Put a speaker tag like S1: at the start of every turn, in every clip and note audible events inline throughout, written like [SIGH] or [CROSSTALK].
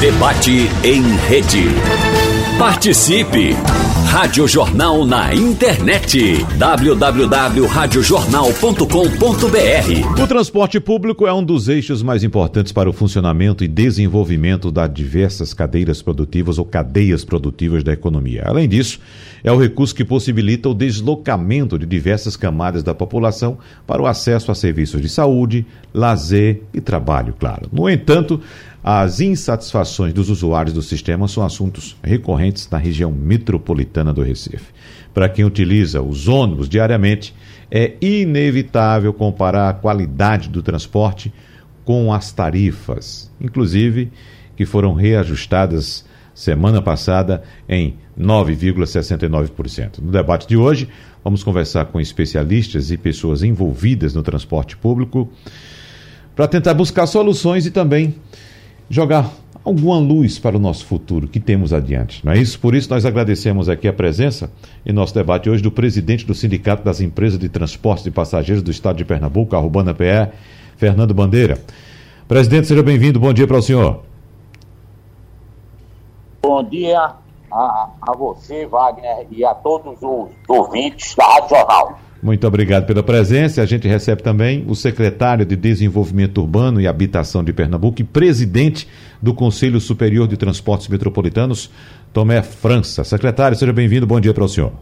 S1: Debate em rede. Participe! Rádio Jornal na internet. www.radiojornal.com.br
S2: O transporte público é um dos eixos mais importantes para o funcionamento e desenvolvimento das diversas cadeiras produtivas ou cadeias produtivas da economia. Além disso, é o recurso que possibilita o deslocamento de diversas camadas da população para o acesso a serviços de saúde, lazer e trabalho, claro. No entanto, as insatisfações dos usuários do sistema são assuntos recorrentes na região metropolitana do Recife. Para quem utiliza os ônibus diariamente, é inevitável comparar a qualidade do transporte com as tarifas, inclusive que foram reajustadas semana passada em 9,69%. No debate de hoje, vamos conversar com especialistas e pessoas envolvidas no transporte público para tentar buscar soluções e também jogar alguma luz para o nosso futuro que temos adiante, não é isso? Por isso nós agradecemos aqui a presença em nosso debate hoje do presidente do Sindicato das Empresas de Transportes de Passageiros do Estado de Pernambuco, a Urbana PE, Fernando Bandeira. Presidente, seja bem-vindo, bom dia para o senhor.
S3: Bom dia a, a você, Wagner, e a todos os ouvintes da Rádio Jornal.
S2: Muito obrigado pela presença. A gente recebe também o secretário de Desenvolvimento Urbano e Habitação de Pernambuco e presidente do Conselho Superior de Transportes Metropolitanos, Tomé França. Secretário, seja bem-vindo. Bom dia para o senhor.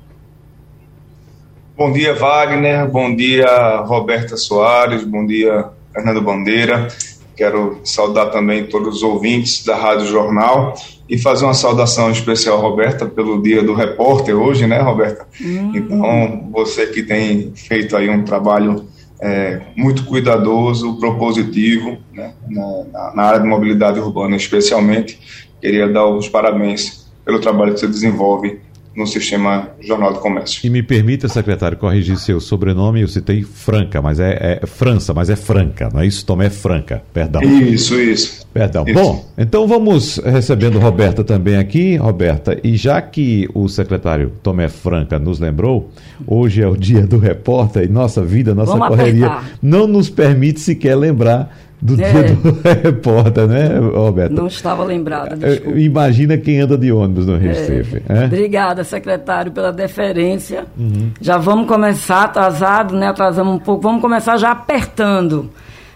S4: Bom dia, Wagner. Bom dia, Roberta Soares. Bom dia, Fernando Bandeira. Quero saudar também todos os ouvintes da Rádio Jornal e fazer uma saudação especial, Roberta, pelo Dia do Repórter hoje, né, Roberta? Uhum. Então, você que tem feito aí um trabalho é, muito cuidadoso, propositivo, né, na, na, área de mobilidade urbana, especialmente, queria dar os parabéns pelo trabalho que você desenvolve no sistema Jornal do Comércio.
S2: E me permita, secretário, corrigir seu sobrenome, eu citei Franca, mas é, é França, mas é Franca, não é isso? Tomé Franca, perdão.
S4: Isso, isso.
S2: Perdão.
S4: Isso.
S2: Bom, então vamos recebendo Roberta também aqui. Roberta, e já que o secretário Tomé Franca nos lembrou, hoje é o dia do repórter e nossa vida, nossa vamos correria apertar. não nos permite sequer lembrar do é. dia do [LAUGHS] repórter, né, Roberto?
S5: Não estava lembrada,
S2: é, desculpa. Imagina quem anda de ônibus no Recife.
S5: É. É? Obrigada, secretário, pela deferência. Uhum. Já vamos começar atrasado, né? Atrasamos um pouco. Vamos começar já apertando.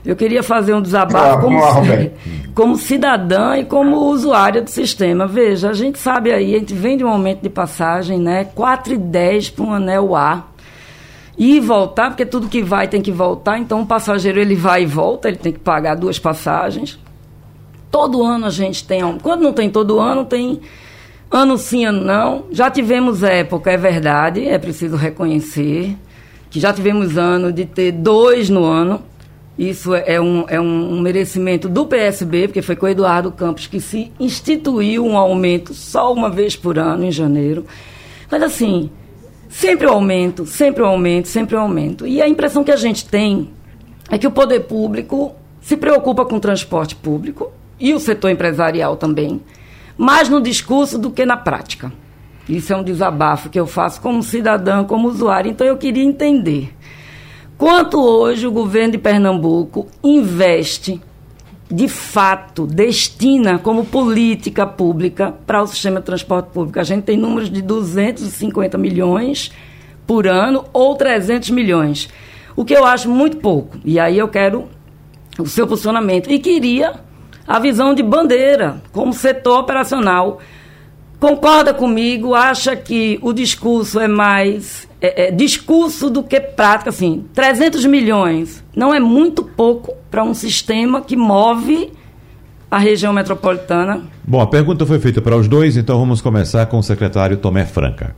S5: Eu queria fazer um desabafo ah, como, lá, [LAUGHS] como cidadã e como usuária do sistema. Veja, a gente sabe aí, a gente vem de um aumento de passagem, né? 4,10 para um anel A e voltar, porque tudo que vai tem que voltar, então o passageiro ele vai e volta, ele tem que pagar duas passagens. Todo ano a gente tem, quando não tem todo ano, tem ano sim, ano não. Já tivemos época, é verdade, é preciso reconhecer, que já tivemos ano de ter dois no ano. Isso é um, é um merecimento do PSB, porque foi com o Eduardo Campos que se instituiu um aumento só uma vez por ano, em janeiro. Mas assim, Sempre o aumento, sempre o aumento, sempre o aumento. E a impressão que a gente tem é que o poder público se preocupa com o transporte público e o setor empresarial também, mais no discurso do que na prática. Isso é um desabafo que eu faço como cidadã, como usuário. Então eu queria entender quanto hoje o governo de Pernambuco investe de fato destina como política pública para o sistema de transporte público. A gente tem números de 250 milhões por ano ou 300 milhões, o que eu acho muito pouco. E aí eu quero o seu posicionamento. E queria a visão de bandeira como setor operacional. Concorda comigo? Acha que o discurso é mais é, é, discurso do que prática, assim, 300 milhões não é muito pouco para um sistema que move a região metropolitana.
S2: Bom, a pergunta foi feita para os dois, então vamos começar com o secretário Tomé Franca.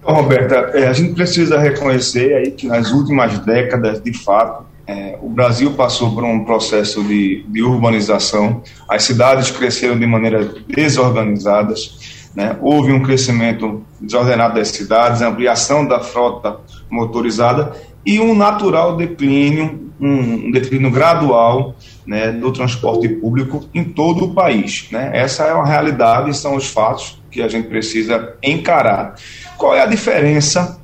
S4: Então, Roberta, é, a gente precisa reconhecer aí que nas últimas décadas, de fato, é, o Brasil passou por um processo de, de urbanização, as cidades cresceram de maneira desorganizadas, né? Houve um crescimento desordenado das cidades, ampliação da frota motorizada e um natural declínio, um, declínio gradual né, do transporte público em todo o país. Né? Essa é uma realidade, são os fatos que a gente precisa encarar. Qual é a diferença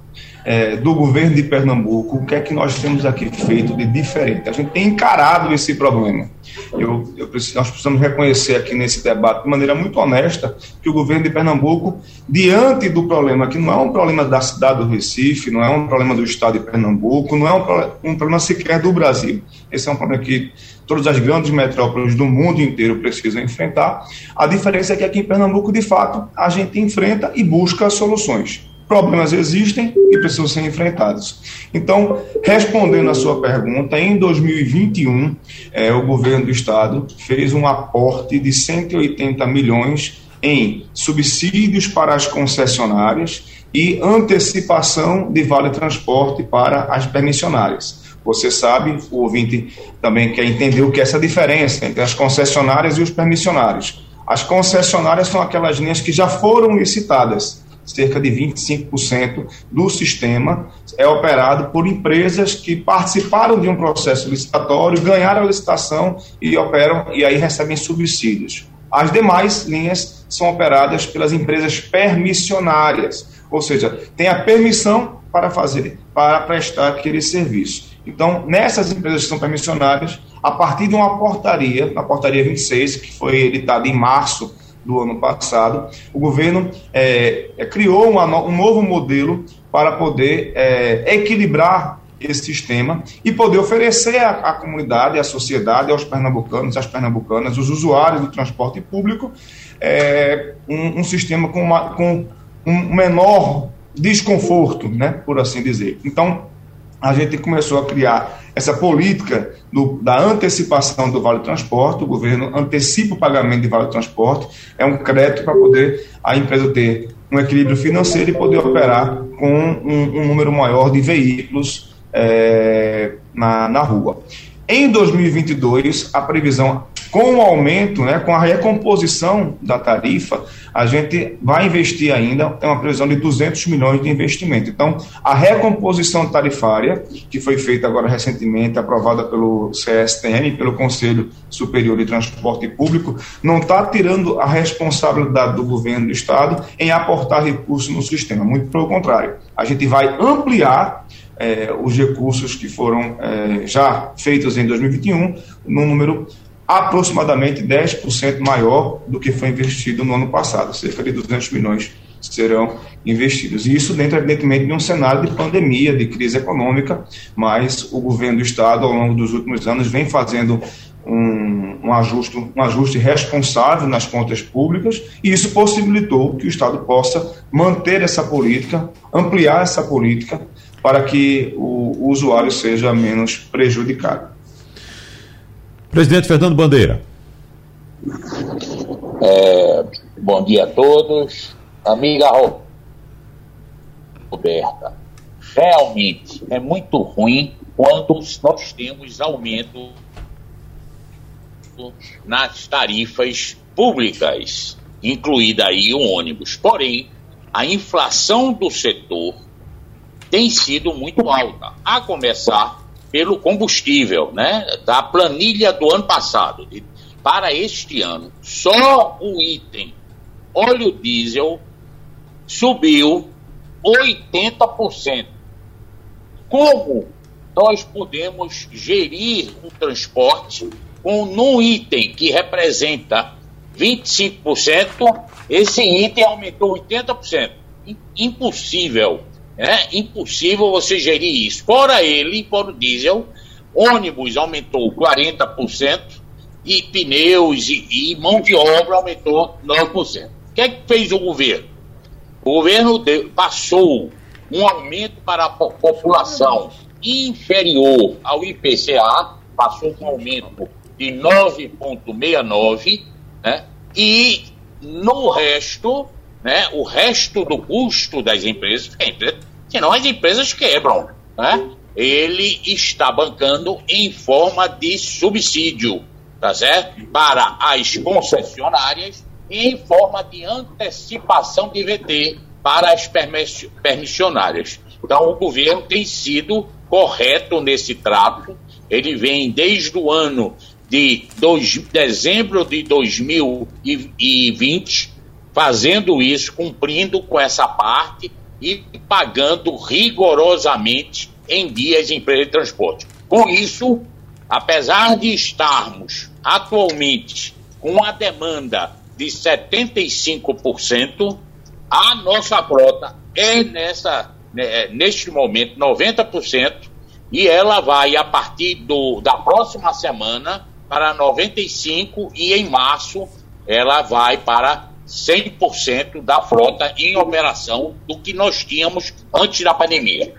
S4: é, do governo de Pernambuco, o que é que nós temos aqui feito de diferente. A gente tem encarado esse problema. Eu, eu preciso, nós precisamos reconhecer aqui nesse debate, de maneira muito honesta, que o governo de Pernambuco, diante do problema, que não é um problema da cidade do Recife, não é um problema do estado de Pernambuco, não é um, um problema sequer do Brasil. Esse é um problema que todas as grandes metrópoles do mundo inteiro precisam enfrentar. A diferença é que aqui em Pernambuco, de fato, a gente enfrenta e busca soluções. Problemas existem e precisam ser enfrentados. Então, respondendo à sua pergunta, em 2021, é, o governo do estado fez um aporte de 180 milhões em subsídios para as concessionárias e antecipação de vale transporte para as permissionárias. Você sabe, o ouvinte também quer entender o que é essa diferença entre as concessionárias e os permissionários. As concessionárias são aquelas linhas que já foram licitadas. Cerca de 25% do sistema é operado por empresas que participaram de um processo licitatório, ganharam a licitação e operam e aí recebem subsídios. As demais linhas são operadas pelas empresas permissionárias, ou seja, tem a permissão para fazer, para prestar aquele serviço. Então, nessas empresas que são permissionárias, a partir de uma portaria, a portaria 26, que foi editada em março do ano passado, o governo é, é, criou uma, um novo modelo para poder é, equilibrar esse sistema e poder oferecer à, à, comunidade, à sociedade, aos pernambucanos, às pernambucanas, os usuários do transporte público, é, um, um, sistema com, uma, com um menor desconforto, né, por assim dizer. Então, a gente começou a criar essa política do, da antecipação do Vale Transporte, o governo antecipa o pagamento de Vale Transporte, é um crédito para poder a empresa ter um equilíbrio financeiro e poder operar com um, um número maior de veículos é, na, na rua. Em 2022, a previsão com o aumento, né, com a recomposição da tarifa, a gente vai investir ainda, tem uma previsão de 200 milhões de investimento. Então, a recomposição tarifária, que foi feita agora recentemente, aprovada pelo CSTM, pelo Conselho Superior de Transporte Público, não está tirando a responsabilidade do governo do Estado em aportar recursos no sistema, muito pelo contrário. A gente vai ampliar é, os recursos que foram é, já feitos em 2021, num número aproximadamente 10% maior do que foi investido no ano passado, cerca de 200 milhões serão investidos. E isso dentro, evidentemente, de um cenário de pandemia, de crise econômica, mas o governo do Estado, ao longo dos últimos anos, vem fazendo um, um, ajuste, um ajuste responsável nas contas públicas, e isso possibilitou que o Estado possa manter essa política, ampliar essa política, para que o, o usuário seja menos prejudicado.
S2: Presidente Fernando Bandeira.
S3: É, bom dia a todos. Amiga Roberta, realmente é muito ruim quando nós temos aumento nas tarifas públicas, incluída aí o ônibus. Porém, a inflação do setor tem sido muito alta, a começar pelo combustível, né? Da planilha do ano passado, de, para este ano, só o item óleo diesel subiu 80%. Como nós podemos gerir um transporte com um item que representa 25%, esse item aumentou 80%? Impossível é impossível você gerir isso. Fora ele, fora o diesel, ônibus aumentou 40% e pneus e, e mão de obra aumentou 9%. O que é que fez o governo? O governo deu, passou um aumento para a população inferior ao IPCA, passou com um aumento de 9,69, né? e no resto né, o resto do custo das empresas, senão as empresas quebram. Né? Ele está bancando em forma de subsídio, tá certo? Para as concessionárias e em forma de antecipação de VT para as permissionárias. Então, o governo tem sido correto nesse trato. Ele vem desde o ano de dois, dezembro de 2020 fazendo isso, cumprindo com essa parte e pagando rigorosamente em dias em empresa de transporte. Com isso, apesar de estarmos atualmente com a demanda de 75%, a nossa frota é nessa, né, neste momento 90% e ela vai a partir do, da próxima semana para 95% e em março ela vai para 100% da frota em operação do que nós tínhamos antes da pandemia.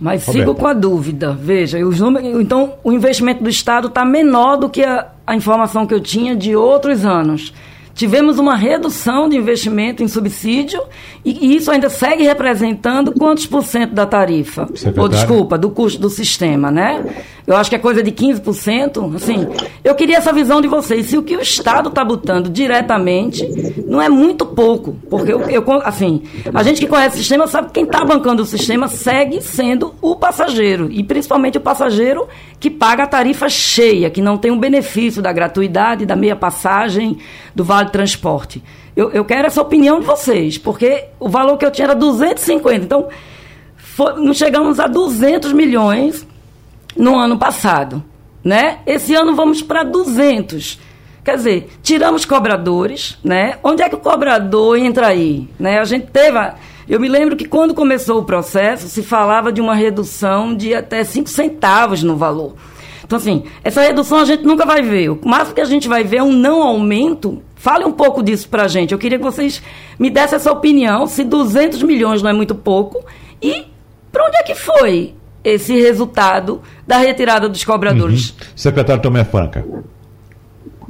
S5: Mas Roberto. sigo com a dúvida. Veja, os números, então o investimento do Estado está menor do que a, a informação que eu tinha de outros anos. Tivemos uma redução de investimento em subsídio e isso ainda segue representando quantos por cento da tarifa? Secretário. Ou, desculpa, do custo do sistema, né? Eu acho que é coisa de 15%. Assim, eu queria essa visão de vocês. Se o que o Estado está botando diretamente não é muito pouco, porque eu, eu, assim, a gente que conhece o sistema sabe que quem está bancando o sistema segue sendo o passageiro e principalmente o passageiro que paga a tarifa cheia, que não tem o benefício da gratuidade, da meia passagem, do vale transporte. Eu, eu quero essa opinião de vocês, porque o valor que eu tinha era 250. Então, foi, chegamos a 200 milhões no ano passado, né? Esse ano vamos para 200. Quer dizer, tiramos cobradores, né? Onde é que o cobrador entra aí, né? A gente teve a, eu me lembro que quando começou o processo se falava de uma redução de até 5 centavos no valor. Então, assim, essa redução a gente nunca vai ver. O máximo que a gente vai ver é um não aumento. Fale um pouco disso para a gente. Eu queria que vocês me dessem essa opinião, se 200 milhões não é muito pouco, e para onde é que foi esse resultado da retirada dos cobradores. Uhum.
S2: Secretário Tomé Franca.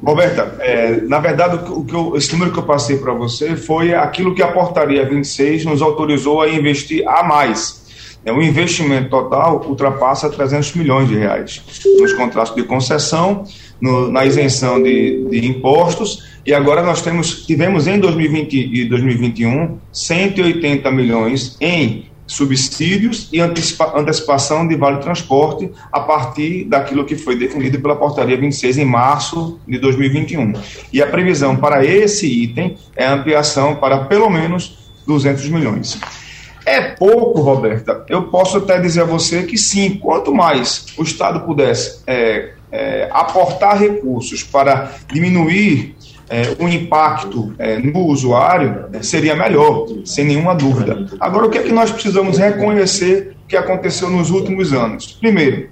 S4: Roberta, é, na verdade, o que eu, esse número que eu passei para você foi aquilo que a portaria 26 nos autorizou a investir a mais. É, o investimento total ultrapassa 300 milhões de reais nos contratos de concessão, no, na isenção de, de, impostos, e agora nós temos, tivemos em 2020 e 2021 180 milhões em subsídios e antecipa antecipação de vale transporte a partir daquilo que foi definido pela portaria 26 em março de 2021. E a previsão para esse item é ampliação para pelo menos 200 milhões. É pouco, Roberta. Eu posso até dizer a você que sim, quanto mais o Estado pudesse é, é, aportar recursos para diminuir é, o impacto é, no usuário é, seria melhor, sem nenhuma dúvida. Agora, o que é que nós precisamos reconhecer que aconteceu nos últimos anos? Primeiro,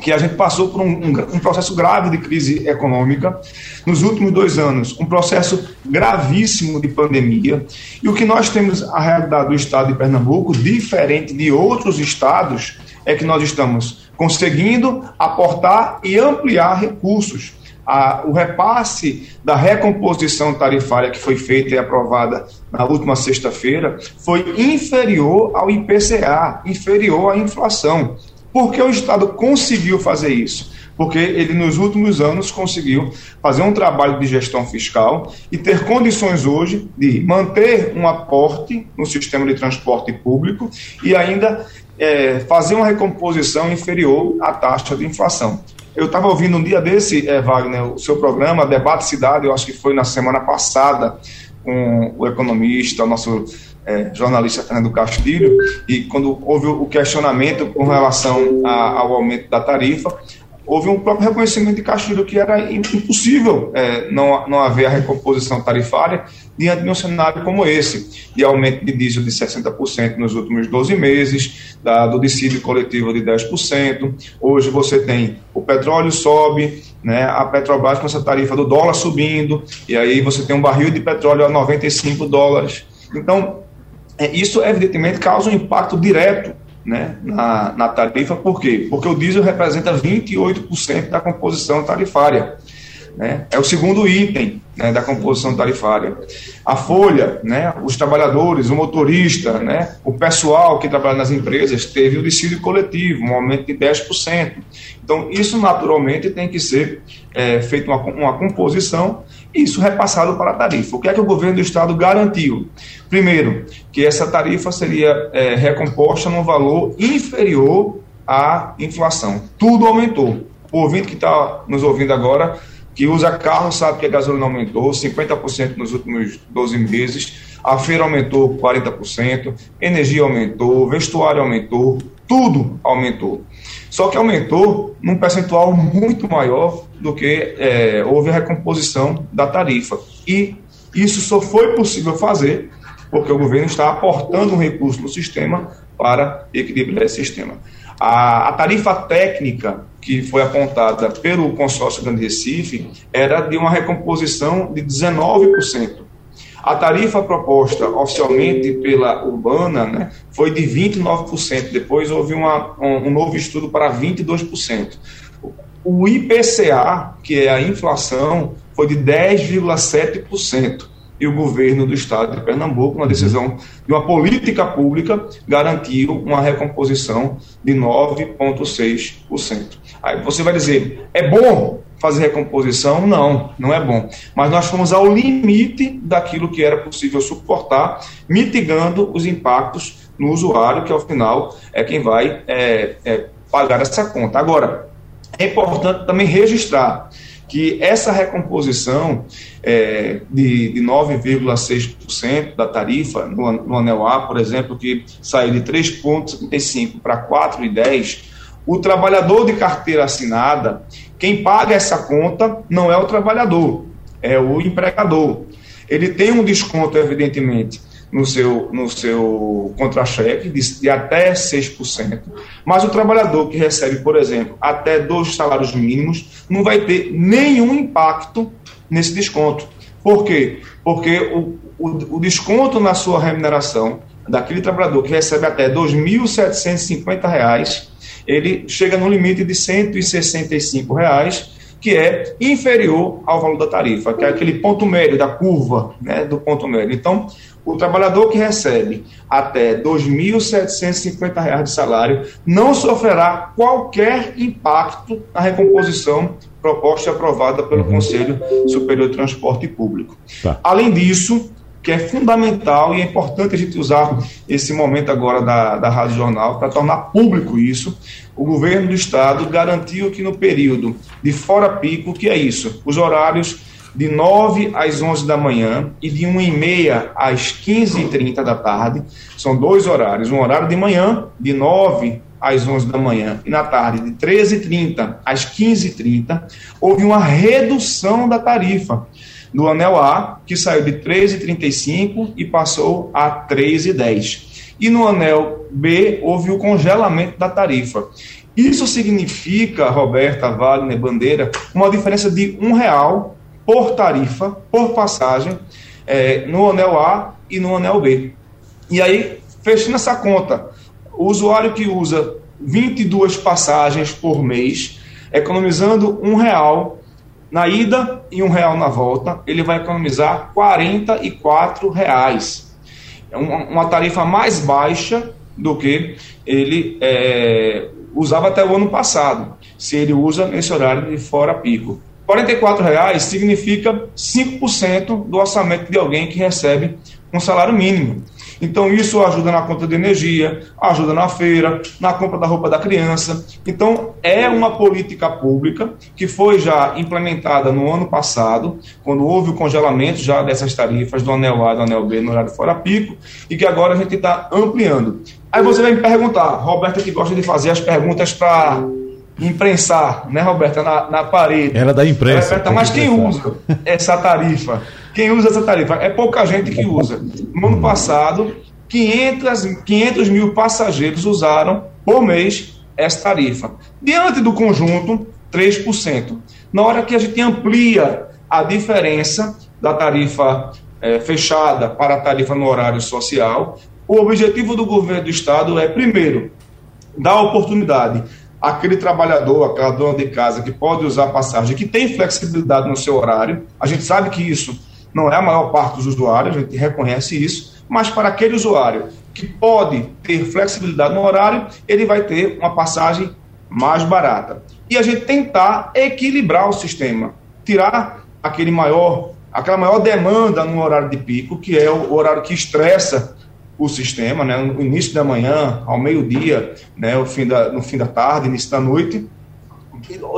S4: que a gente passou por um, um, um, processo grave de crise econômica nos últimos dois anos, um processo gravíssimo de pandemia. E o que nós temos a realidade do estado de Pernambuco, diferente de outros estados, é que nós estamos conseguindo aportar e ampliar recursos a, o repasse da recomposição tarifária que foi feita e aprovada na última sexta-feira foi inferior ao IPCA, inferior à inflação. Por que o Estado conseguiu fazer isso? Porque ele, nos últimos anos, conseguiu fazer um trabalho de gestão fiscal e ter condições hoje de manter um aporte no sistema de transporte público e ainda é, fazer uma recomposição inferior à taxa de inflação. Eu estava ouvindo um dia desse, é, Wagner, o seu programa, Debate Cidade, eu acho que foi na semana passada, com o economista, o nosso é, jornalista Fernando Castilho, e quando houve o questionamento com relação a, ao aumento da tarifa, houve um próprio reconhecimento de Castilho que era impossível é, não, não haver a recomposição tarifária diante de um cenário como esse, de aumento de diesel de 60% nos últimos 12 meses, da, do dissídio coletivo de 10%. Hoje você tem o petróleo sobe, né, a Petrobras com essa tarifa do dólar subindo, e aí você tem um barril de petróleo a 95 dólares. Então, é, isso evidentemente causa um impacto direto né, na, na tarifa, por quê? Porque o diesel representa 28% da composição tarifária. Né? É o segundo item né, da composição tarifária. A folha, né, os trabalhadores, o motorista, né, o pessoal que trabalha nas empresas teve o dissídio coletivo, um aumento de 10%. Então, isso naturalmente tem que ser é, feito uma, uma composição isso repassado para a tarifa. O que é que o governo do Estado garantiu? Primeiro, que essa tarifa seria é, recomposta num valor inferior à inflação. Tudo aumentou. O ouvinte que está nos ouvindo agora que usa carro sabe que a gasolina aumentou 50% nos últimos 12 meses. A feira aumentou 40%, energia aumentou, vestuário aumentou, tudo aumentou. Só que aumentou num percentual muito maior do que é, houve a recomposição da tarifa. E isso só foi possível fazer porque o governo está aportando um recurso no sistema para equilibrar esse sistema. A, a tarifa técnica que foi apontada pelo consórcio Grande Recife era de uma recomposição de 19%. A tarifa proposta oficialmente pela Urbana né, foi de 29%, depois houve uma, um, um novo estudo para 22%. O IPCA, que é a inflação, foi de 10,7% e o governo do estado de Pernambuco, uma decisão de uma política pública, garantiu uma recomposição de 9,6%. Aí você vai dizer, é bom fazer recomposição? Não, não é bom. Mas nós fomos ao limite daquilo que era possível suportar, mitigando os impactos no usuário, que ao final é quem vai é, é, pagar essa conta. Agora, é importante também registrar que essa recomposição é, de, de 9,6% da tarifa no, no anel A, por exemplo, que saiu de 3,75 para 4,10, o trabalhador de carteira assinada, quem paga essa conta não é o trabalhador, é o empregador. Ele tem um desconto, evidentemente, no seu, no seu contra-cheque de, de, até 6%, mas o trabalhador que recebe, por exemplo, até dois salários mínimos, não vai ter nenhum impacto nesse desconto. Por quê? Porque o, o, o desconto na sua remuneração daquele trabalhador que recebe até R$ 2.750, ele chega no limite de 165 reais, que é inferior ao valor da tarifa, que é aquele ponto médio da curva né, do ponto médio. Então, o trabalhador que recebe até R$ 2.750 de salário não sofrerá qualquer impacto na recomposição proposta e aprovada pelo uhum. Conselho Superior de Transporte Público. Tá. Além disso, que é fundamental e é importante a gente usar esse momento agora da, da Rádio Jornal para tornar público isso. O governo do estado garantiu que no período de fora pico, que é isso, os horários de 9 às 11 da manhã e de 1 e meia às 15 e 30 da tarde. São dois horários. Um horário de manhã, de 9 às 11 da manhã, e na tarde, de 13h30 às 15h30, houve uma redução da tarifa do anel A, que saiu de 13,35 e passou a 3,10. E no anel B houve o congelamento da tarifa. Isso significa, Roberta, Wagner, Bandeira, uma diferença de um real por tarifa, por passagem, é, no anel A e no anel B. E aí, fechando essa conta, o usuário que usa 22 passagens por mês, economizando um real na ida e um real na volta, ele vai economizar 44 reais. É uma, tarifa mais baixa do que ele é, usava até o ano passado, se ele usa nesse horário de fora pico. R$ reais significa 5% do orçamento de alguém que recebe um salário mínimo. Então, isso ajuda na conta de energia, ajuda na feira, na compra da roupa da criança. Então, é uma política pública que foi já implementada no ano passado, quando houve o congelamento já dessas tarifas do anel A e do anel B no horário fora pico, e que agora a gente está ampliando. Aí você vai me perguntar, Roberta, que gosta de fazer as perguntas para imprensar, né, Roberta, na, na parede.
S2: Ela dá imprensa.
S4: Roberta, mas quem usa essa tarifa? Quem usa essa tarifa? É pouca gente que usa. No ano passado, 500, 500 mil passageiros usaram por mês essa tarifa. Diante do conjunto, 3%. Na hora que a gente amplia a diferença da tarifa é, fechada para a tarifa no horário social, o objetivo do governo do Estado é, primeiro, dar oportunidade aquele trabalhador, aquela dona de casa que pode usar passagem, que tem flexibilidade no seu horário, a gente sabe que isso não é a maior parte dos usuários, a gente reconhece isso, mas para aquele usuário que pode ter flexibilidade no horário, ele vai ter uma passagem mais barata. E a gente tentar equilibrar o sistema, tirar aquele maior, aquela maior demanda no horário de pico, que é o horário que estressa o sistema, né, no início da manhã, ao meio-dia, né, no, fim da, no fim da tarde, início da noite,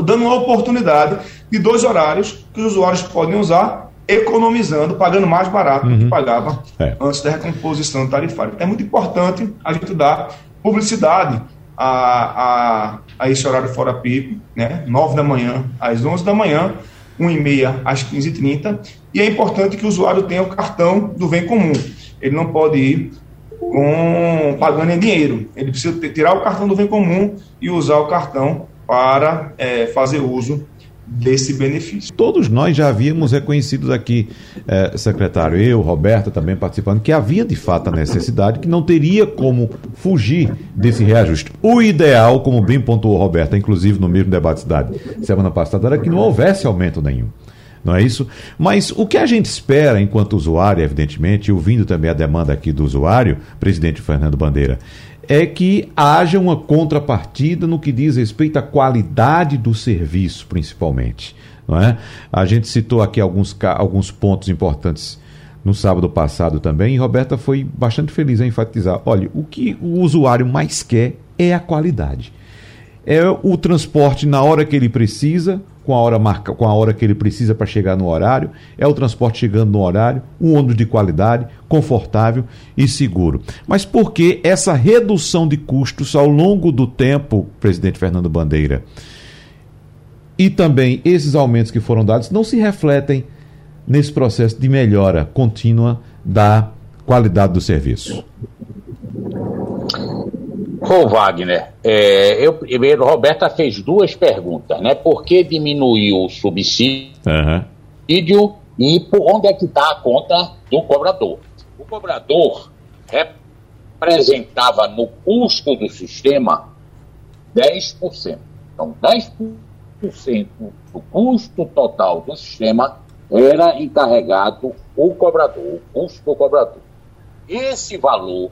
S4: dando uma oportunidade de dois horários que os usuários podem usar economizando, pagando mais barato uhum. do que uhum. pagava é. antes da recomposição tarifária. Então é muito importante a gente dar publicidade a, a, a esse horário fora pico, né? 9 da manhã às 11 da manhã, 1 e meia às 15h30, e é importante que o usuário tenha o cartão do bem comum. Ele não pode ir com pagando em dinheiro. Ele precisa tirar o cartão do bem comum e usar o cartão para é, fazer uso desse benefício.
S2: Todos nós já havíamos reconhecido aqui, eh, secretário, eu, Roberta também participando, que havia de fato a necessidade, que não teria como fugir desse reajuste. O ideal, como bem pontuou Roberta, inclusive no mesmo debate cidade semana passada, era que não houvesse aumento nenhum. Não é isso? Mas o que a gente espera enquanto usuário, evidentemente, ouvindo também a demanda aqui do usuário, presidente Fernando Bandeira, é que haja uma contrapartida no que diz respeito à qualidade do serviço, principalmente. Não é? A gente citou aqui alguns, alguns pontos importantes no sábado passado também, e Roberta foi bastante feliz em enfatizar: olha, o que o usuário mais quer é a qualidade. É o transporte na hora que ele precisa, com a hora marca, com a hora que ele precisa para chegar no horário, é o transporte chegando no horário, um ônibus de qualidade, confortável e seguro. Mas por que essa redução de custos ao longo do tempo, presidente Fernando Bandeira? E também esses aumentos que foram dados não se refletem nesse processo de melhora contínua da qualidade do serviço.
S3: Ô Wagner, é, eu, primeiro, Roberta fez duas perguntas, né? Por que diminuiu o subsídio uhum. e por onde é que está a conta do cobrador? O cobrador representava no custo do sistema 10%. Então, 10% do custo total do sistema era encarregado o cobrador, o custo do cobrador. Esse valor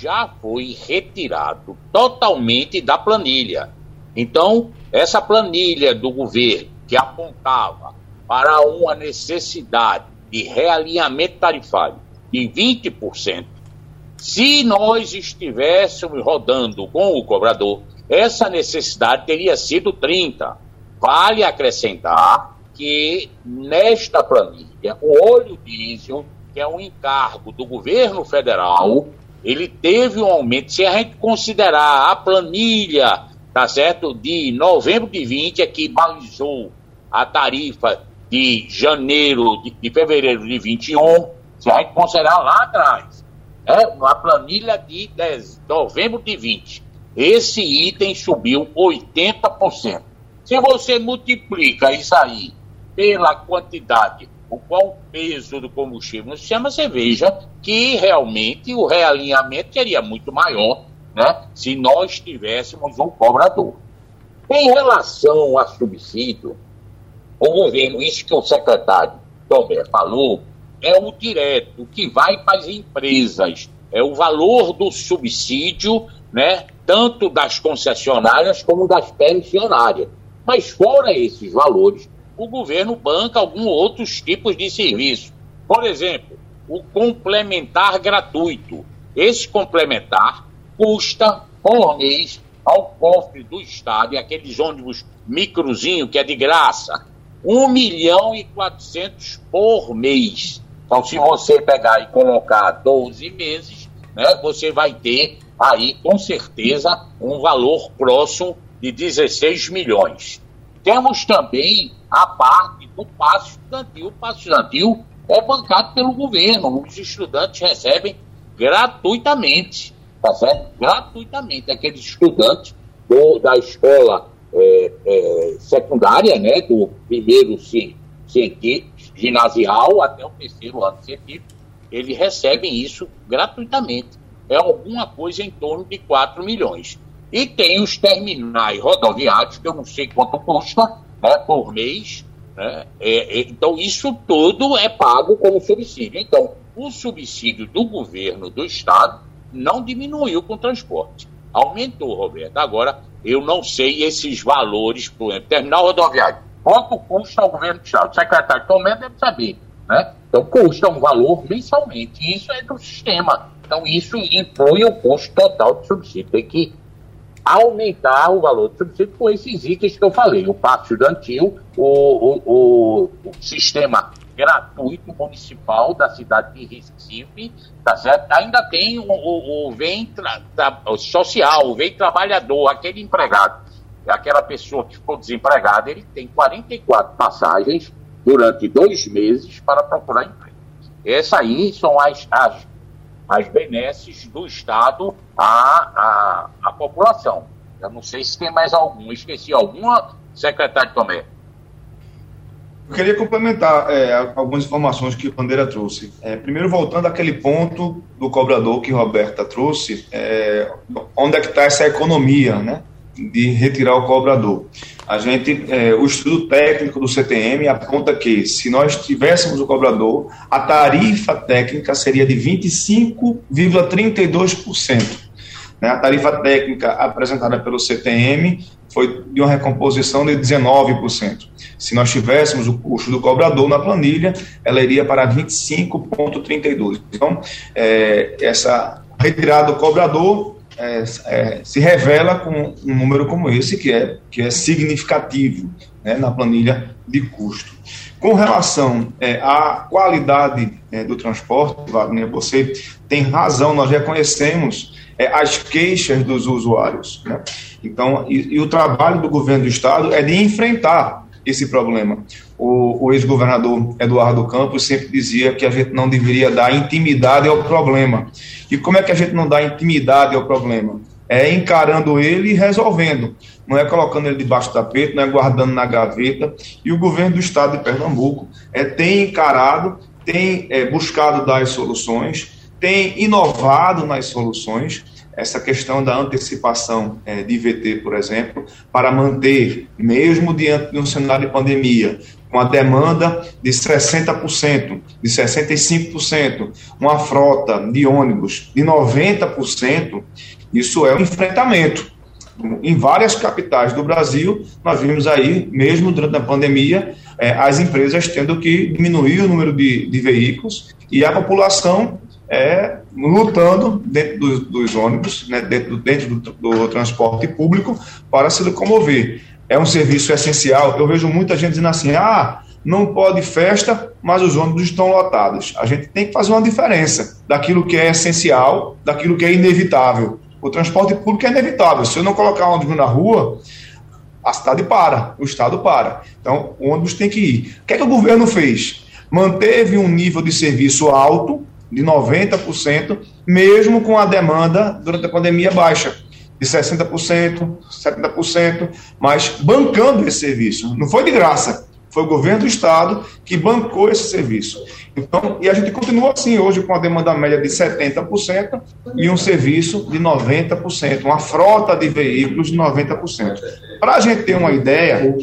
S3: já foi retirado totalmente da planilha. Então, essa planilha do governo que apontava para uma necessidade de realinhamento tarifário de 20%, se nós estivéssemos rodando com o cobrador, essa necessidade teria sido 30%. Vale acrescentar que nesta planilha, o óleo diesel, que é um encargo do governo federal, ele teve um aumento. Se a gente considerar a planilha, tá certo, de novembro de 20, é que balizou a tarifa de janeiro, de, de fevereiro de 21, se a gente considerar lá atrás, é uma planilha de 10, novembro de 20, esse item subiu 80%. Se você multiplica isso aí pela quantidade o qual o peso do combustível no sistema, você veja que realmente o realinhamento seria muito maior né, se nós tivéssemos um cobrador. Em relação a subsídio, o governo, isso que o secretário Tomé falou, é o direto que vai para as empresas, é o valor do subsídio, né, tanto das concessionárias como das pensionárias. Mas fora esses valores, o governo banca alguns outros tipos de serviço. Por exemplo, o complementar gratuito. Esse complementar custa por mês ao cofre do Estado, e aqueles ônibus microzinho que é de graça, 1 milhão e 400 por mês. Então, se você pegar e colocar 12 meses, né, você vai ter aí, com certeza, um valor próximo de 16 milhões. Temos também a parte do passo estudantil. O passo estudantil é bancado pelo governo. Os estudantes recebem gratuitamente, tá certo? Gratuitamente. Aqueles estudantes do, da escola é, é, secundária, né, do primeiro científico, ginasial até o terceiro ano científico, eles recebem isso gratuitamente. É alguma coisa em torno de 4 milhões. E tem os terminais rodoviários, que eu não sei quanto custa né, por mês. Né? É, é, então, isso tudo é pago como subsídio. Então, o subsídio do governo do Estado não diminuiu com o transporte. Aumentou, Roberto. Agora, eu não sei esses valores, por exemplo, terminal rodoviário. Quanto custa o governo do Estado? O secretário Tomé deve saber. Né? Então, custa um valor mensalmente. Isso é do sistema. Então, isso inclui o custo total de subsídio. Tem que aumentar o valor do subsídio com esses itens que eu falei, o passo estudantil, o, o, o, sistema gratuito municipal da cidade de Recife, tá certo? Ainda tem o, o, o vem tra, tra, o social, o vem trabalhador, aquele empregado, aquela pessoa que ficou desempregada, ele tem 44 passagens durante dois meses para procurar emprego. Essas aí são as, as, as benesses do Estado à, à, à população. Eu não sei se tem mais algum, esqueci alguma, secretário Tomé.
S4: Eu queria complementar é, algumas informações que o Bandeira trouxe. É, primeiro, voltando àquele ponto do cobrador que Roberta trouxe, é, onde é que está essa economia, né? De retirar o cobrador. A gente, é, o estudo técnico do CTM aponta que, se nós tivéssemos o cobrador, a tarifa técnica seria de 25,32%. Né? A tarifa técnica apresentada pelo CTM foi de uma recomposição de 19%. Se nós tivéssemos o custo do cobrador na planilha, ela iria para 25,32%. Então, é, essa retirada do cobrador é, é, se revela com um número como esse, que é, que é significativo né, na planilha de custo. Com relação é, à qualidade é, do transporte, Wagner, você tem razão, nós reconhecemos é, as queixas dos usuários. Né? Então, e, e, o trabalho do governo do estado é de enfrentar esse problema. O, o ex-governador Eduardo Campos sempre dizia que a gente não deveria dar intimidade ao problema. E como é que a gente não dá intimidade ao problema? É encarando ele e resolvendo. Não é colocando ele debaixo do tapete, não é guardando na gaveta. E o governo do estado de Pernambuco é, tem encarado, tem é, buscado dar as soluções, tem inovado nas soluções, essa questão da antecipação é, de IVT, por exemplo, para manter, mesmo diante de um cenário de pandemia, com a demanda de 60%, de 65%, uma frota de ônibus de 90%, isso é um enfrentamento. Em várias capitais do Brasil, nós vimos aí, mesmo durante a pandemia, é, as empresas tendo que diminuir o número de, de veículos e a população é, lutando dentro dos, dos ônibus, né, dentro, dentro do, do, transporte público, para se locomover. É um serviço essencial. Eu vejo muita gente dizendo assim: ah, não pode festa, mas os ônibus estão lotados. A gente tem que fazer uma diferença daquilo que é essencial, daquilo que é inevitável. O transporte público é inevitável. Se eu não colocar ônibus na rua, a cidade para, o Estado para. Então, o ônibus tem que ir. O que, é que o governo fez? Manteve um nível de serviço alto, de 90%, mesmo com a demanda durante a pandemia baixa, de 60%, 70%, mas bancando esse serviço. Não foi de graça, foi o governo do estado que bancou esse serviço. Então, e a gente continua assim hoje com a demanda média de 70% e um serviço de 90%, uma frota de veículos de 90%. Para a gente ter uma ideia,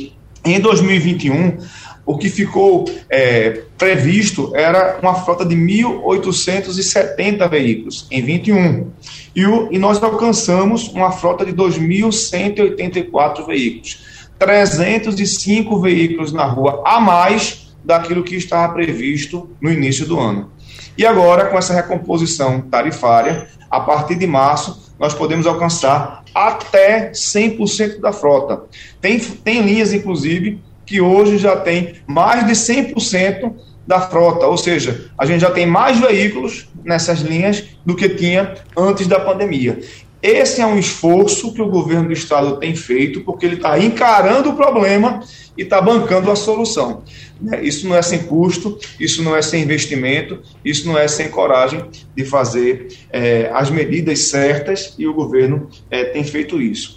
S4: em 2021 o que ficou é, previsto era uma frota de 1.870 veículos em 21. E, o, e nós alcançamos uma frota de 2.184 veículos. 305 veículos na rua a mais daquilo que estava previsto no início do ano. E agora, com essa recomposição tarifária, a partir de março, nós podemos alcançar até 100% da frota. Tem, tem linhas, inclusive, que hoje já tem mais de 100% da frota, ou seja, a gente já tem mais veículos nessas linhas do que tinha antes da pandemia. Esse é um esforço que o governo do estado tem feito, porque ele está encarando o problema e está bancando a solução. Né? Isso não é sem custo, isso não é sem investimento, isso não é sem coragem de fazer é, as medidas certas e o governo é, tem feito isso.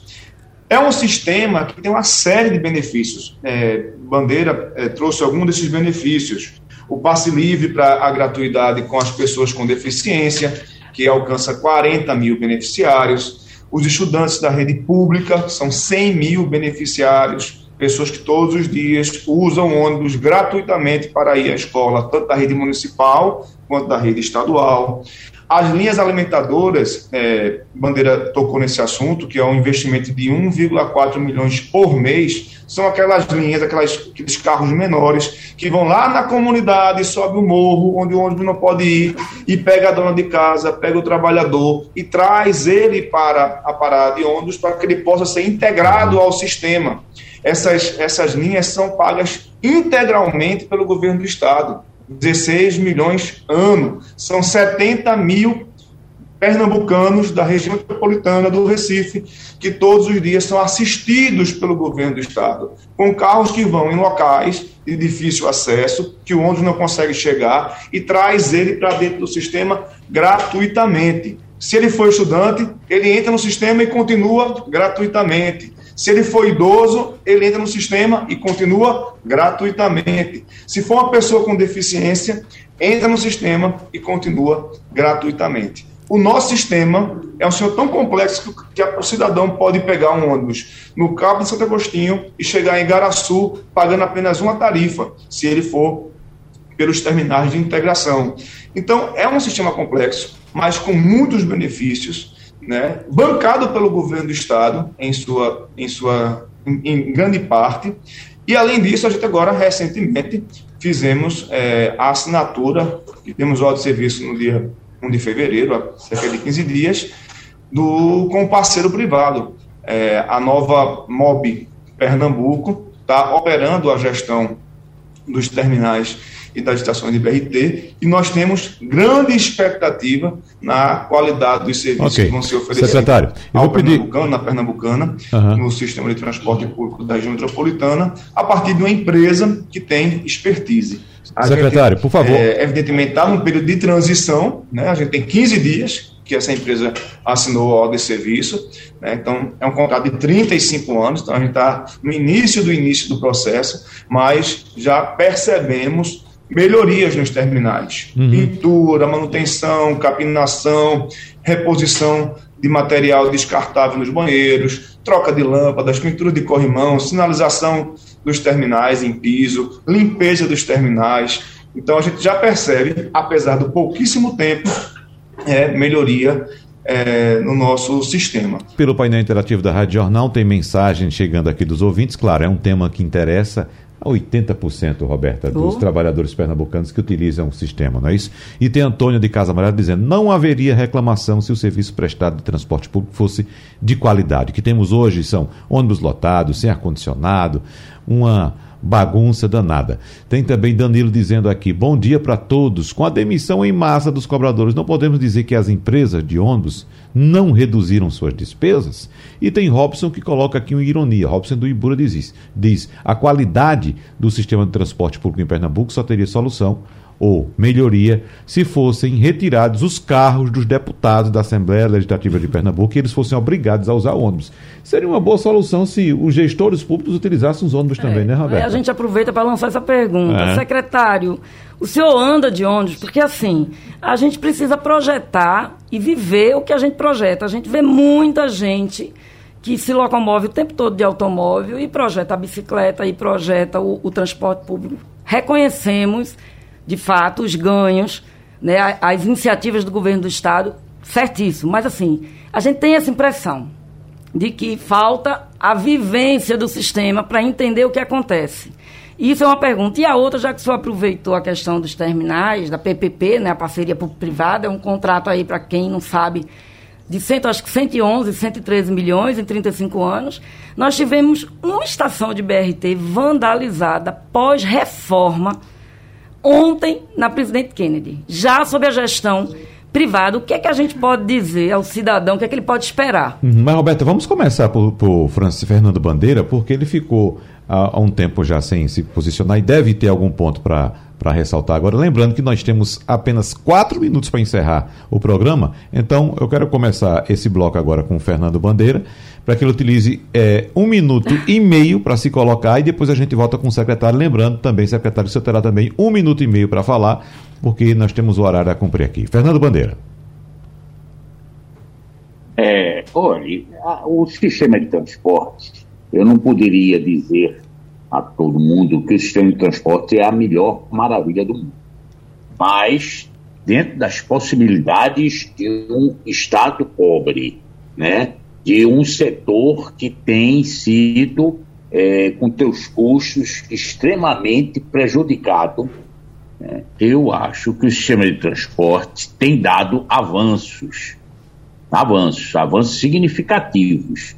S4: É um sistema que tem uma série de benefícios. É, Bandeira é, trouxe alguns desses benefícios. O passe livre para a gratuidade com as pessoas com deficiência, que alcança 40 mil beneficiários. Os estudantes da rede pública são 100 mil beneficiários, pessoas que todos os dias usam ônibus gratuitamente para ir à escola, tanto da rede municipal quanto da rede estadual. As linhas alimentadoras, é, Bandeira tocou nesse assunto, que é um investimento de 1,4 milhões por mês, são aquelas linhas, aquelas, aqueles carros menores, que vão lá na comunidade, sobe o morro, onde o ônibus não pode ir, e pega a dona de casa, pega o trabalhador e traz ele para a parada de ônibus para que ele possa ser integrado ao sistema. Essas, essas linhas são pagas integralmente pelo governo do Estado. 16 milhões ano. São 70 mil pernambucanos da região metropolitana do Recife, que todos os dias são assistidos pelo governo do estado, com carros que vão em locais de difícil acesso, que o ônibus não consegue chegar, e traz ele para dentro do sistema gratuitamente. Se ele for estudante, ele entra no sistema e continua gratuitamente. Se ele for idoso, ele entra no sistema e continua gratuitamente. Se for uma pessoa com deficiência, entra no sistema e continua gratuitamente. O nosso sistema é um sistema tão complexo que o cidadão pode pegar um ônibus no Cabo de Santo Agostinho e chegar em Garaçu pagando apenas uma tarifa, se ele for pelos terminais de integração. Então, é um sistema complexo, mas com muitos benefícios, né, bancado pelo governo do Estado, em sua, em sua em, em grande parte. E, além disso, a gente agora, recentemente, fizemos é, a assinatura, e temos ordem de serviço no dia 1 de fevereiro, há cerca de 15 dias, do, com o parceiro privado. É, a nova MOB Pernambuco está operando a gestão dos terminais e das estações de BRT, e nós temos grande expectativa na qualidade dos serviços okay. que vão ser oferecidos
S2: Secretário,
S4: eu ao pedir... na Pernambucana, uhum. no sistema de transporte público da região metropolitana, a partir de uma empresa que tem expertise.
S2: A Secretário, gente, por favor.
S4: É, evidentemente, está num período de transição, né? a gente tem 15 dias que essa empresa assinou a ordem de serviço, né? então é um contrato de 35 anos, então a gente está no início do início do processo, mas já percebemos melhorias nos terminais, uhum. pintura, manutenção, capinação, reposição de material descartável nos banheiros, troca de lâmpadas, pintura de corrimão, sinalização dos terminais em piso, limpeza dos terminais. Então a gente já percebe, apesar do pouquíssimo tempo, é, melhoria é, no nosso sistema.
S2: Pelo painel interativo da Rádio Jornal, tem mensagem chegando aqui dos ouvintes. Claro, é um tema que interessa a 80%, Roberta, dos oh. trabalhadores pernambucanos que utilizam o sistema, não é isso? E tem Antônio de Casa Amarela dizendo: não haveria reclamação se o serviço prestado de transporte público fosse de qualidade. O que temos hoje são ônibus lotados, sem ar-condicionado, uma bagunça danada. Tem também Danilo dizendo aqui: bom dia para todos. Com a demissão em massa dos cobradores, não podemos dizer que as empresas de ônibus não reduziram suas despesas? E tem Robson que coloca aqui uma ironia. Robson do Ibura diz, diz: a qualidade do sistema de transporte público em Pernambuco só teria solução ou melhoria se fossem retirados os carros dos deputados da Assembleia Legislativa de Pernambuco e eles fossem obrigados a usar ônibus. Seria uma boa solução se os gestores públicos utilizassem os ônibus é, também, né, Roberto?
S5: A gente aproveita para lançar essa pergunta. É. Secretário, o senhor anda de ônibus? Porque assim, a gente precisa projetar e viver o que a gente projeta. A gente vê muita gente que se locomove o tempo todo de automóvel e projeta a bicicleta e projeta o, o transporte público. Reconhecemos de fato, os ganhos, né, as iniciativas do governo do Estado, certíssimo. Mas, assim, a gente tem essa impressão de que falta a vivência do sistema para entender o que acontece. Isso é uma pergunta. E a outra, já que o senhor aproveitou a questão dos terminais, da PPP, né, a parceria público-privada, é um contrato aí, para quem não sabe, de cento, acho que 111, 113 milhões em 35 anos. Nós tivemos uma estação de BRT vandalizada pós-reforma ontem na presidente Kennedy, já sob a gestão privada. O que é que a gente pode dizer ao cidadão? O que é que ele pode esperar?
S2: Uhum. Mas, Roberta, vamos começar por, por Francis Fernando Bandeira, porque ele ficou há, há um tempo já sem se posicionar e deve ter algum ponto para para ressaltar agora. Lembrando que nós temos apenas quatro minutos para encerrar o programa, então eu quero começar esse bloco agora com o Fernando Bandeira, para que ele utilize é, um minuto e meio para se colocar e depois a gente volta com o secretário. Lembrando também, secretário, você terá também um minuto e meio para falar, porque nós temos o horário a cumprir aqui. Fernando Bandeira.
S6: É, olha, o sistema de transporte, eu não poderia dizer a todo mundo que o sistema de transporte é a melhor maravilha do mundo. Mas, dentro das possibilidades de um Estado pobre, né, de um setor que tem sido, é, com seus custos, extremamente prejudicado, né, eu acho que o sistema de transporte tem dado avanços, avanços, avanços significativos.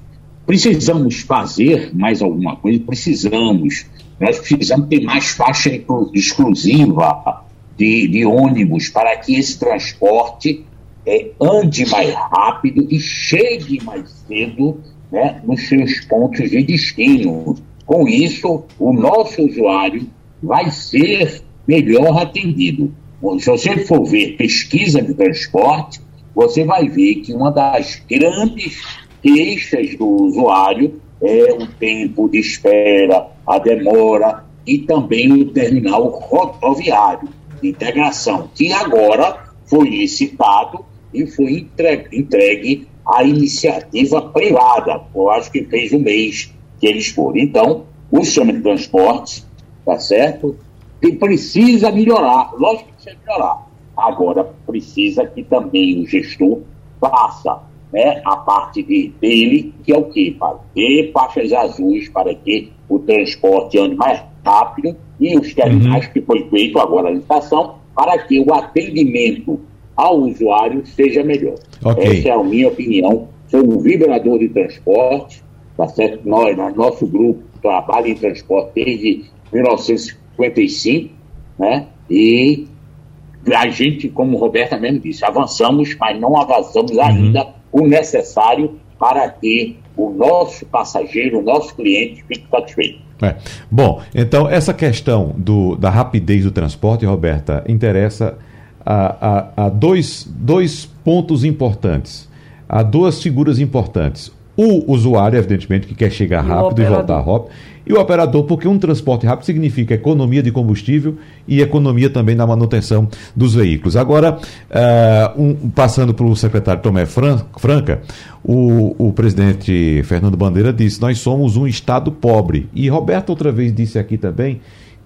S6: Precisamos fazer mais alguma coisa? Precisamos. Nós precisamos ter mais faixa exclusiva
S3: de, de ônibus para que esse transporte é, ande mais rápido e chegue mais cedo né, nos seus pontos de destino. Com isso, o nosso usuário vai ser melhor atendido. Se você for ver pesquisa de transporte, você vai ver que uma das grandes queixas do usuário é o tempo de espera, a demora e também o terminal rodoviário de integração, que agora foi licitado e foi entregue, entregue à iniciativa privada. Eu acho que fez um mês que eles foram. Então, o sistema de transportes, tá certo? Que precisa melhorar, lógico que precisa melhorar. Agora, precisa que também o gestor faça né, a parte de, dele, que é o quê? Para ter faixas azuis para que o transporte ande mais rápido e os terminais uhum. que foi feito agora a licitação para que o atendimento ao usuário seja melhor. Okay. Essa é a minha opinião. Sou um vibrador de transporte, tá certo? Nós, nosso grupo trabalha em transporte desde 1955, né? E a gente, como o Roberta mesmo disse, avançamos, mas não avançamos uhum. ainda o necessário para que o nosso passageiro, o nosso cliente fique satisfeito.
S2: É. Bom, então essa questão do, da rapidez do transporte, Roberta, interessa a, a, a dois, dois pontos importantes, a duas figuras importantes. O usuário, evidentemente, que quer chegar rápido e voltar rápido. E o operador, porque um transporte rápido significa economia de combustível e economia também na manutenção dos veículos. Agora, uh, um, passando para o secretário Tomé Franca, o, o presidente Fernando Bandeira disse: Nós somos um Estado pobre. E Roberto, outra vez, disse aqui também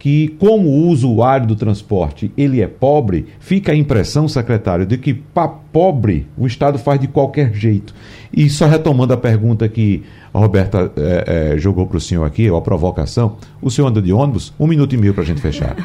S2: que, como o usuário do transporte ele é pobre, fica a impressão, secretário, de que para pobre o Estado faz de qualquer jeito. E só retomando a pergunta que a Roberta é, é, jogou para o senhor aqui, ou a provocação, o senhor anda de ônibus? Um minuto e meio para a gente fechar.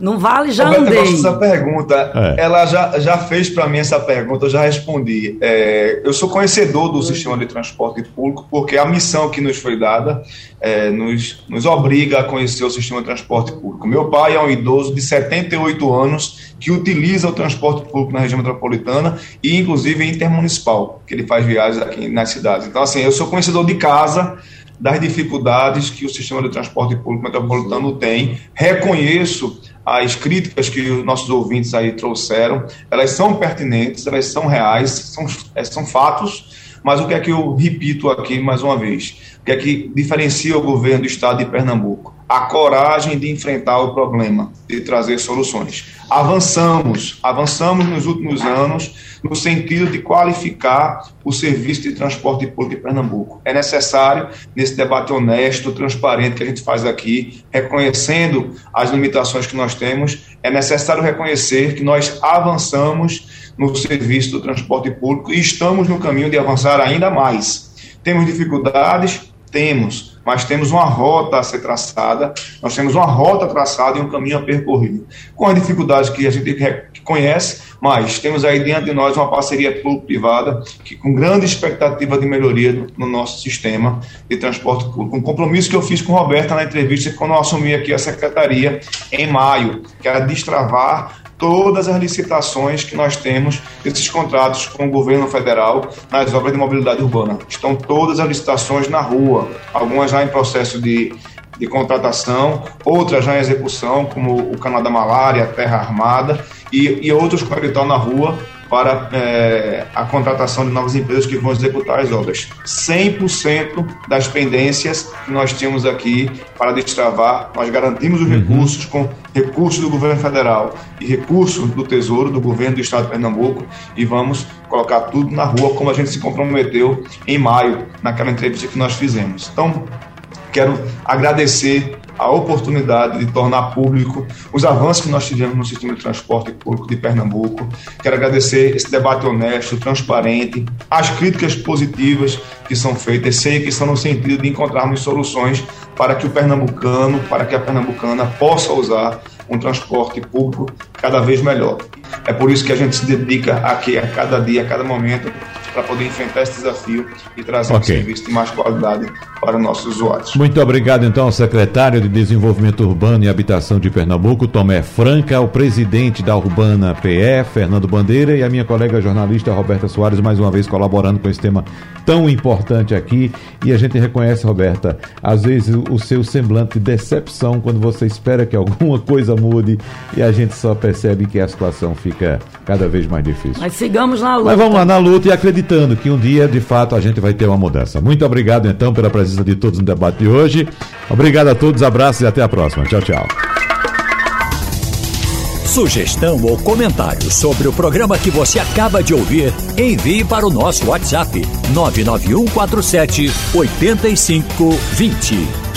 S5: Não vale, já Roberta andei.
S4: essa pergunta, é. ela já, já fez para mim essa pergunta, eu já respondi. É, eu sou conhecedor do sistema de transporte público, porque a missão que nos foi dada é, nos, nos obriga a conhecer o sistema de transporte público. Meu pai é um idoso de 78 anos que utiliza o transporte público na região metropolitana e, inclusive, intermunicipal, que ele faz viagens aqui nas cidades. Então, assim, eu sou conhecedor de casa das dificuldades que o sistema de transporte público metropolitano tem. Reconheço as críticas que os nossos ouvintes aí trouxeram, elas são pertinentes, elas são reais, são, é, são fatos, mas o que é que eu repito aqui mais uma vez? O que é que diferencia o governo do estado de Pernambuco? A coragem de enfrentar o problema, de trazer soluções. Avançamos, avançamos nos últimos anos no sentido de qualificar o serviço de transporte público de Pernambuco. É necessário, nesse debate honesto, transparente que a gente faz aqui, reconhecendo as limitações que nós temos, é necessário reconhecer que nós avançamos no serviço do transporte público e estamos no caminho de avançar ainda mais. Temos dificuldades? Temos mas temos uma rota a ser traçada, nós temos uma rota traçada e um caminho a percorrer. Com as dificuldades que a gente conhece, mas temos aí diante de nós uma parceria público-privada que com grande expectativa de melhoria no, no, nosso sistema de transporte público. Um compromisso que eu fiz com Roberta na entrevista quando eu assumi aqui a secretaria em maio, que era destravar todas as licitações que nós temos desses contratos com o governo federal nas obras de mobilidade urbana. Estão todas as licitações na rua, algumas já em processo de, de contratação, outras já em execução, como o Canadá Malária, Terra Armada, e, e outros que estão na rua para é, a contratação de novas empresas que vão executar as obras. 100% das pendências que nós tínhamos aqui para destravar, nós garantimos os uhum. recursos com recursos do governo federal e recursos do Tesouro, do governo do Estado de Pernambuco, e vamos colocar tudo na rua como a gente se comprometeu em maio, naquela entrevista que nós fizemos. Então, quero agradecer a oportunidade de tornar público os avanços que nós tivemos no sistema de transporte público de Pernambuco. Quero agradecer esse debate honesto, transparente, as críticas positivas que são feitas, sei que são no sentido de encontrarmos soluções para que o pernambucano, para que a pernambucana possa usar um transporte público cada vez melhor. É por isso que a gente se dedica aqui a cada dia, a cada momento, para poder enfrentar esse desafio e trazer okay. um serviço de mais qualidade para nossos usuários.
S2: Muito obrigado, então, ao secretário de Desenvolvimento Urbano e Habitação de Pernambuco, Tomé Franca, o presidente da Urbana PE, Fernando Bandeira, e a minha colega jornalista Roberta Soares, mais uma vez colaborando com esse tema tão importante aqui. E a gente reconhece, Roberta, às vezes o seu semblante de decepção quando você espera que [LAUGHS] alguma coisa mude e a gente só percebe que a situação fica cada vez mais difícil.
S5: Mas sigamos na luta.
S2: Mas vamos lá na luta e acreditando que um dia, de fato, a gente vai ter uma mudança. Muito obrigado, então, pela presença de todos no debate de hoje. Obrigado a todos, abraços e até a próxima. Tchau, tchau.
S1: Sugestão ou comentário sobre o programa que você acaba de ouvir, envie para o nosso WhatsApp 99147 8520.